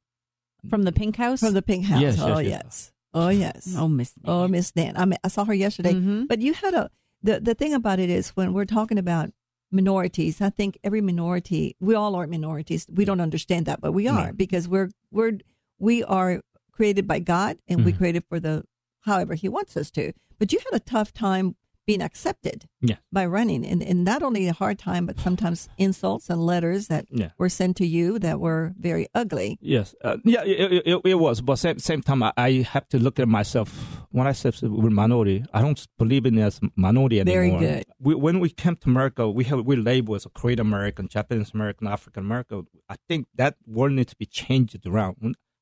from the Pink House? from the Pink House? Yes, yes, oh yes. yes, oh yes, oh, Miss. Nan. oh Miss Nan. I mean, I saw her yesterday. Mhm. But you had a the the thing about it is when we're talking about minorities, I think every minority, we all are minorities. We don't understand that, but we are because we're we're we are created by God and we Mhm. created for the however He wants us to. But you had a tough time being accepted Yeah. by running, and and not only a hard time, but sometimes insults and letters that Yeah. were sent to you that were very ugly. Yes, uh, yeah, it, it, it was. But same same time, I, I have to look at myself. When I said we're minority, I don't believe in as minority anymore Very good. We, when we came to America, we have we label as a Korean American, Japanese American, African American. I think that word needs to be changed around.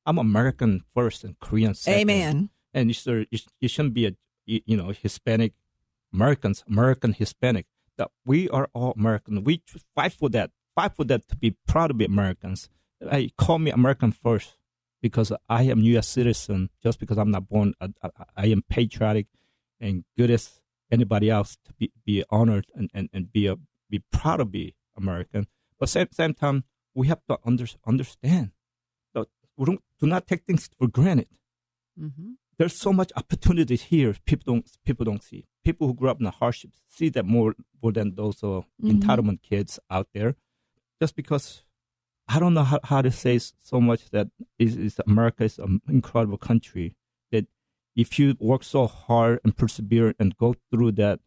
I'm American first and Korean second. Amen. and you, should, you, shouldn't be a you know Hispanic Americans, American Hispanic. That we are all American. We fight for that. Fight for that to be proud to be Americans. Hey, call me American first. because I am U.S. citizen. Just because I'm not born, I, I, I am patriotic and good as anybody else to be, be honored and, and, and be a, be proud to be American. But same same time, we have to under, understand that we don't do not take things for granted. Mm-hmm. There's so much opportunity here. People don't people don't see. People who grew up in the hardships see that more more than those uh, Mhm. entitlement kids out there. Just because I don't know how, how to say so much that is, is America is an incredible country that if you work so hard and persevere and go through that,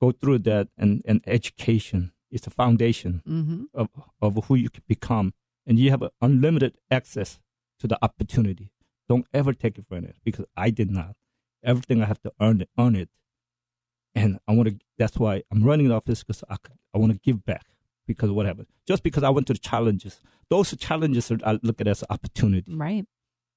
go through that, and, and education is the foundation Mm-hmm. of, of who you can become, and you have unlimited access to the opportunity. Don't ever take it for granted because I did not. Everything I have to earn it, earn it, and I want to. That's why I'm running the office because I, I want to give back because of what happened. Just because I went to the challenges, those challenges are, I look at as opportunity. Right.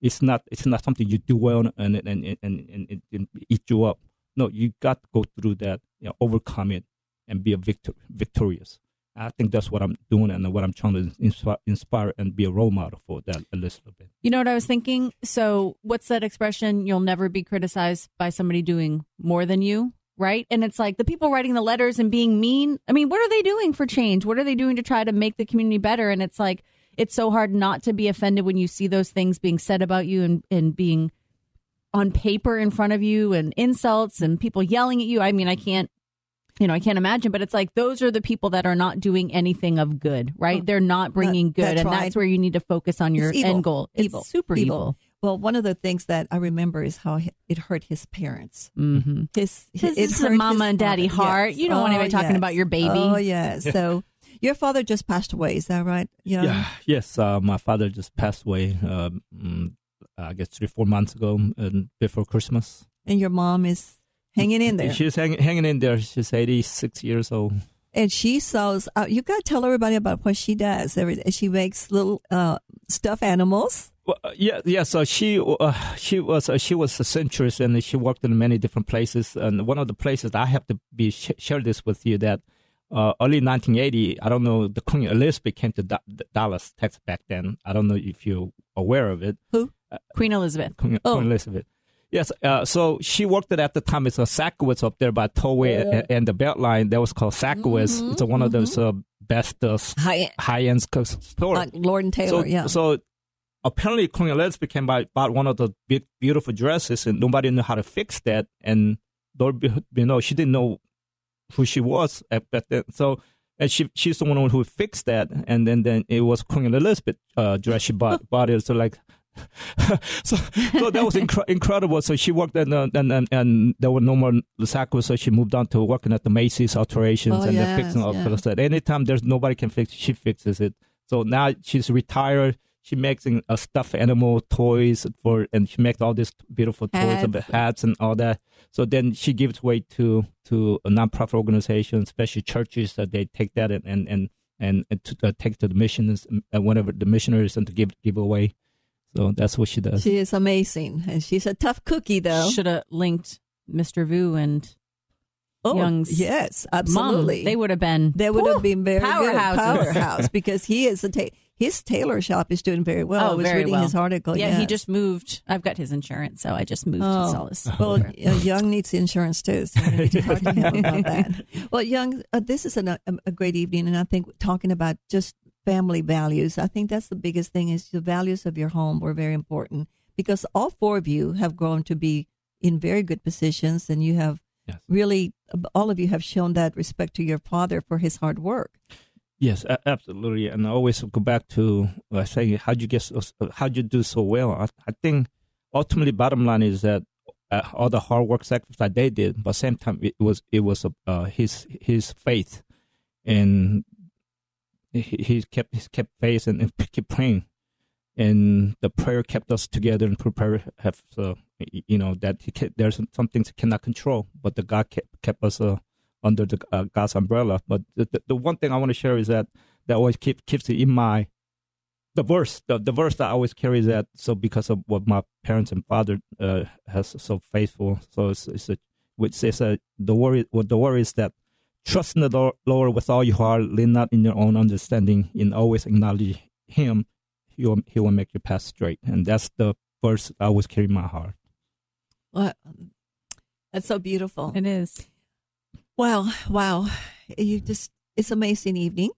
It's not. It's not something you do well and and and and, and, eat you up. No, you got to go through that, you know, overcome it, and be a victor, victorious. I think that's what I'm doing and what I'm trying to inspire, inspire and be a role model for that a little bit. You know what I was thinking? So, what's that expression? You'll never be criticized by somebody doing more than you, right? And it's like the people writing the letters and being mean. I mean, what are they doing for change? What are they doing to try to make the community better? And it's like, it's so hard not to be offended when you see those things being said about you and, and being on paper in front of you and insults and people yelling at you. I mean, I can't. You know, I can't imagine, but it's like those are the people that are not doing anything of good, right? Oh, They're not bringing good, that's and right. that's where you need to focus on your end goal. It's Evil. super evil. Well, one of the things that I remember is how it hurt his parents. Mm-hmm. His, This it is the mama and daddy father. heart. Yes. You don't want Oh, anybody talking yes. about your baby. Oh, yeah. So your father just passed away. Is that right? Yeah. Yeah. Yes. Uh, my father just passed away. Mm, I guess three, four months ago, and before Christmas. And your mom is hanging in there. She's hanging, hanging in there. She's 86 years old. and she sells. Uh, you got to tell everybody about what she does. Every she makes little uh, stuffed animals. Well, uh, yeah, yeah. So she uh, she was uh, she was a seamstress, and she worked in many different places. And one of the places I have to be sh- share this with you that uh, early 1980, I don't know, the Queen Elizabeth came to da- Dallas, Texas back then. I don't know if you're aware of it. Who? Queen Elizabeth. Queen, Oh. Queen Elizabeth. Yes, uh, so she worked at, at the time. It's a Sakowitz up there by Tollway and, and the Beltline. That was called Sakowitz. Mhm, It's one of those uh, best uh, High, high end stores. like Lord and Taylor. So, yeah. so apparently Queen Elizabeth came by bought one of the big, beautiful dresses, and nobody knew how to fix that. And you know, she didn't know who she was at, at that. So, and she she's the one who fixed that. And then then it was Queen Elizabeth uh, dress she bought (laughs) bought it. So like. (laughs) so, so that was incre- incredible. So she worked uh, and, and and there were no more Lusaka, so she moved on to working at the Macy's alterations Oh, and yes, then fixing all yeah. stuff. Anytime there's nobody can fix, she fixes it. So now she's retired. She makes uh, stuffed animal toys for, and she makes all these beautiful toys, Hats. hats. hats and all that. So then she gives away to to a nonprofit organization, especially churches that they take that and and and, and, and to, uh, take to the missions and whatever the missionaries and to give give away. So that's what she does. she is amazing, and she's a tough cookie, though. Should have linked Mr. Vu and oh, Young's yes, mom. absolutely. They would have been. They would have been very powerhouses. good powerhouse because he is a ta- his tailor shop is doing very well. Oh, I was very reading well. his article. yeah, he just moved. I've got his insurance, so I just moved Oh. to Solace. (laughs) Well, uh, Young needs insurance too, so we need to talk to him about (laughs) that. Well, Young, uh, this is an, a, a great evening, and I think talking about just family values. I think that's the biggest thing is the values of your home were very important because all four of you have grown to be in very good positions, and you have Yes. really all of you have shown that respect to your father for his hard work. Yes, absolutely. And I always go back to uh, saying, how'd you get, so, how'd you do so well? I, I think ultimately, bottom line is that uh, all the hard work sacrifice that they did, but same time it was it was uh, his his faith, and he, he kept he kept faith and, and kept praying, and the prayer kept us together and prepare have uh, you know that he there's some things he cannot control, but the God kept kept us uh, under the uh, God's umbrella. But the, the, the one thing I want to share is that that always keep, keeps it in my the verse the, the verse that I always carry is that so because of what my parents and father uh, has so faithful. So it's, it's a which says uh, the worry what the worry is that trust in the Lord, Lord with all your heart, lean not in your own understanding, and always acknowledge Him. He will He will make your path straight, and that's the verse I always carry in my heart. Well, that's so beautiful. It is. Wow, wow. You just it's amazing evening.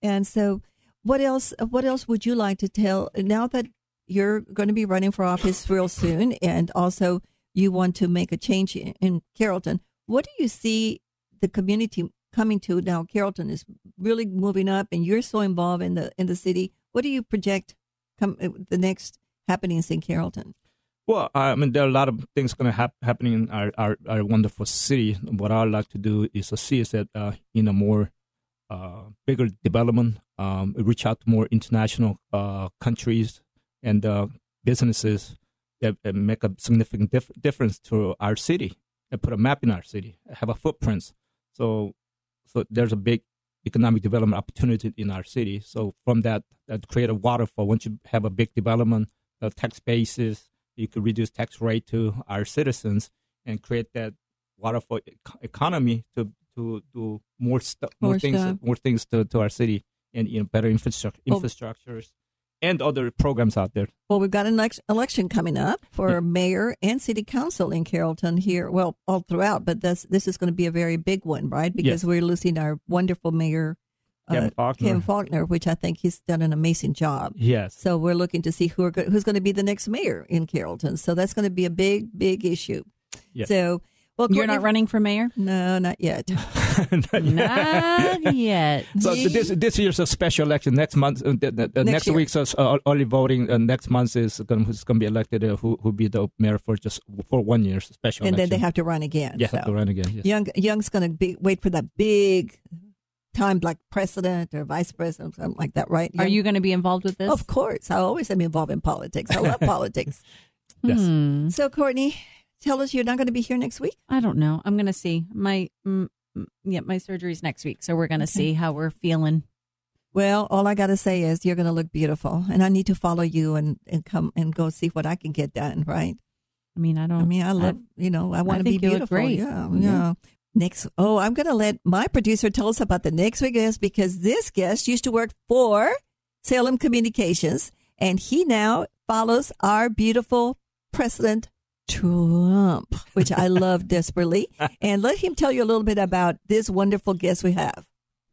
And so what else what else would you like to tell now that you're going to be running for office real soon and also you want to make a change in, in Carrollton. What do you see the community coming to now? Carrollton is really moving up and you're so involved in the in the city. What do you project come the next happenings in Carrollton? Well, I mean, there are a lot of things going to hap- happening in our, our, our, wonderful city. What I'd like to do is to see is that uh, in a more uh, bigger development, um, reach out to more international uh, countries and uh, businesses that, that, make a significant dif- difference to our city and put a map in our city, have a footprint. So, so there's a big economic development opportunity in our city. So from that, that create a waterfall. Once you have a big development, the tax basis, you could reduce tax rate to our citizens and create that waterfall economy to to do more stuff, more, more, things, stuff. more things to, to our city and you know better infrastructure infrastructures and other programs out there. Well, we've got an election coming up for yeah. mayor and city council in Carrollton here. Well, all throughout, but this this is going to be a very big one, right? Because yes. we're losing our wonderful mayor uh, Falconer. Kevin Falconer, which I think he's done an amazing job. Yes. So we're looking to see who are, who's going to be the next mayor in Carrollton. So that's going to be a big, big issue. Yes. So, well, you're not running for mayor? No, not yet. (laughs) not yet. not yet. So this this year's a special election. Next month, uh, the, the, the next, next week's uh, early voting. Uh, next month is going to be elected. Uh, who will be the mayor for just for one year special. And election. then they have to run again. Yeah, so. have to run again. Yes. Young Young's going to be wait for that big time like president or vice president, something like that, right? Are you going to be involved with this? Of course. I always am involved in politics. I love (laughs) politics. Yes. Hmm. So, Courtney, tell us you're not going to be here next week? I don't know. I'm going to see. My mm, mm, yeah, my surgery's next week, so we're going to okay. see how we're feeling. Well, all I got to say is you're going to look beautiful, and I need to follow you and, and come and go see what I can get done, right? I mean, I don't. I mean, I love. I, you know, I want to be beautiful. Yeah, yeah, yeah. Next, oh, I'm going to let my producer tell us about the next week guest because this guest used to work for Salem Communications, and he now follows our beautiful President Trump, which I (laughs) love desperately. And let him tell you a little bit about this wonderful guest we have.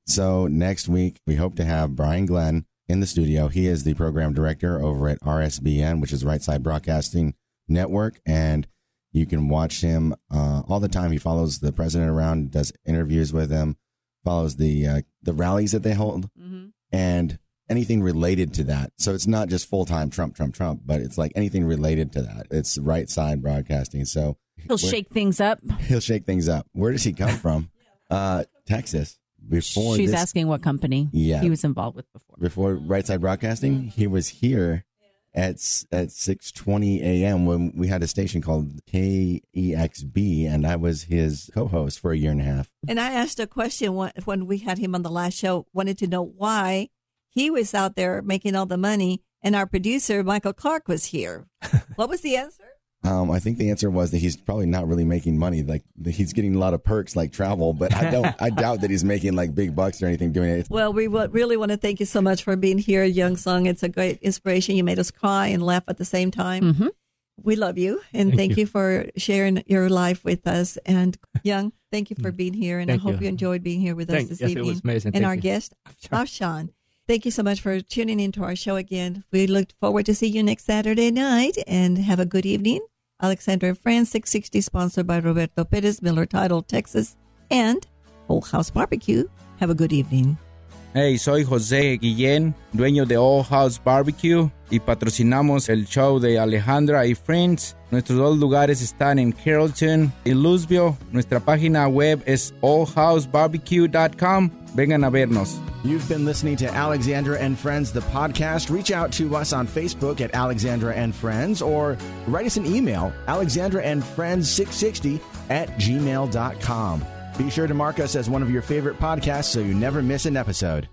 So next week we hope to have Brian Glenn in the studio. He is the program director over at RSBN, which is Right Side Broadcasting Network, and you can watch him uh, all the time. He follows the president around, does interviews with him, follows the uh, the rallies that they hold, mm-hmm. and anything related to that. So it's not just full time Trump, Trump, Trump, but it's like anything related to that. It's right side broadcasting. So he'll shake things up. (laughs) He'll shake things up. Where does he come from? (laughs) uh, Texas. Before she's this, asking what company yeah, he was involved with before. Before Right Side Broadcasting, he was here at at 6:20 a.m. when we had a station called KEXB and I was his co-host for a year and a half. And I asked a question when we had him on the last show wanted to know why he was out there making all the money and our producer Michael Clark was here. (laughs) what was the answer? Um, I think the answer was that he's probably not really making money. Like he's getting a lot of perks like travel, but I don't. I (laughs) doubt that he's making like big bucks or anything doing it. Well, we really want to thank you so much for being here, Young Sung. It's a great inspiration. You made us cry and laugh at the same time. Mm-hmm. We love you and thank, thank you. you. for sharing your life with us. And Young, thank you for being here. And thank I hope you. you. enjoyed being here with thank, us this yes, evening. It was amazing. And thank our you. guest, (laughs) Afshan. Thank you so much for tuning into our show again. We look forward to see you next Saturday night and have a good evening. Alexandra and Friends 660, sponsored by Roberto Perez, Miller Title, Texas, and All House Barbecue. Have a good evening. Hey, soy José Guillén, dueño de All House Barbecue y patrocinamos el show de Alejandra y Friends. Nuestros dos lugares están en Carrollton y Lewisville. Nuestra página web es allhousebarbecue.com. Vengan a vernos. You've been listening to Alexandra and Friends, the podcast. Reach out to us on Facebook at Alexandra and Friends or write us an email, Alexandra and Friends 660 at gmail.com. Be sure to mark us as one of your favorite podcasts so you never miss an episode.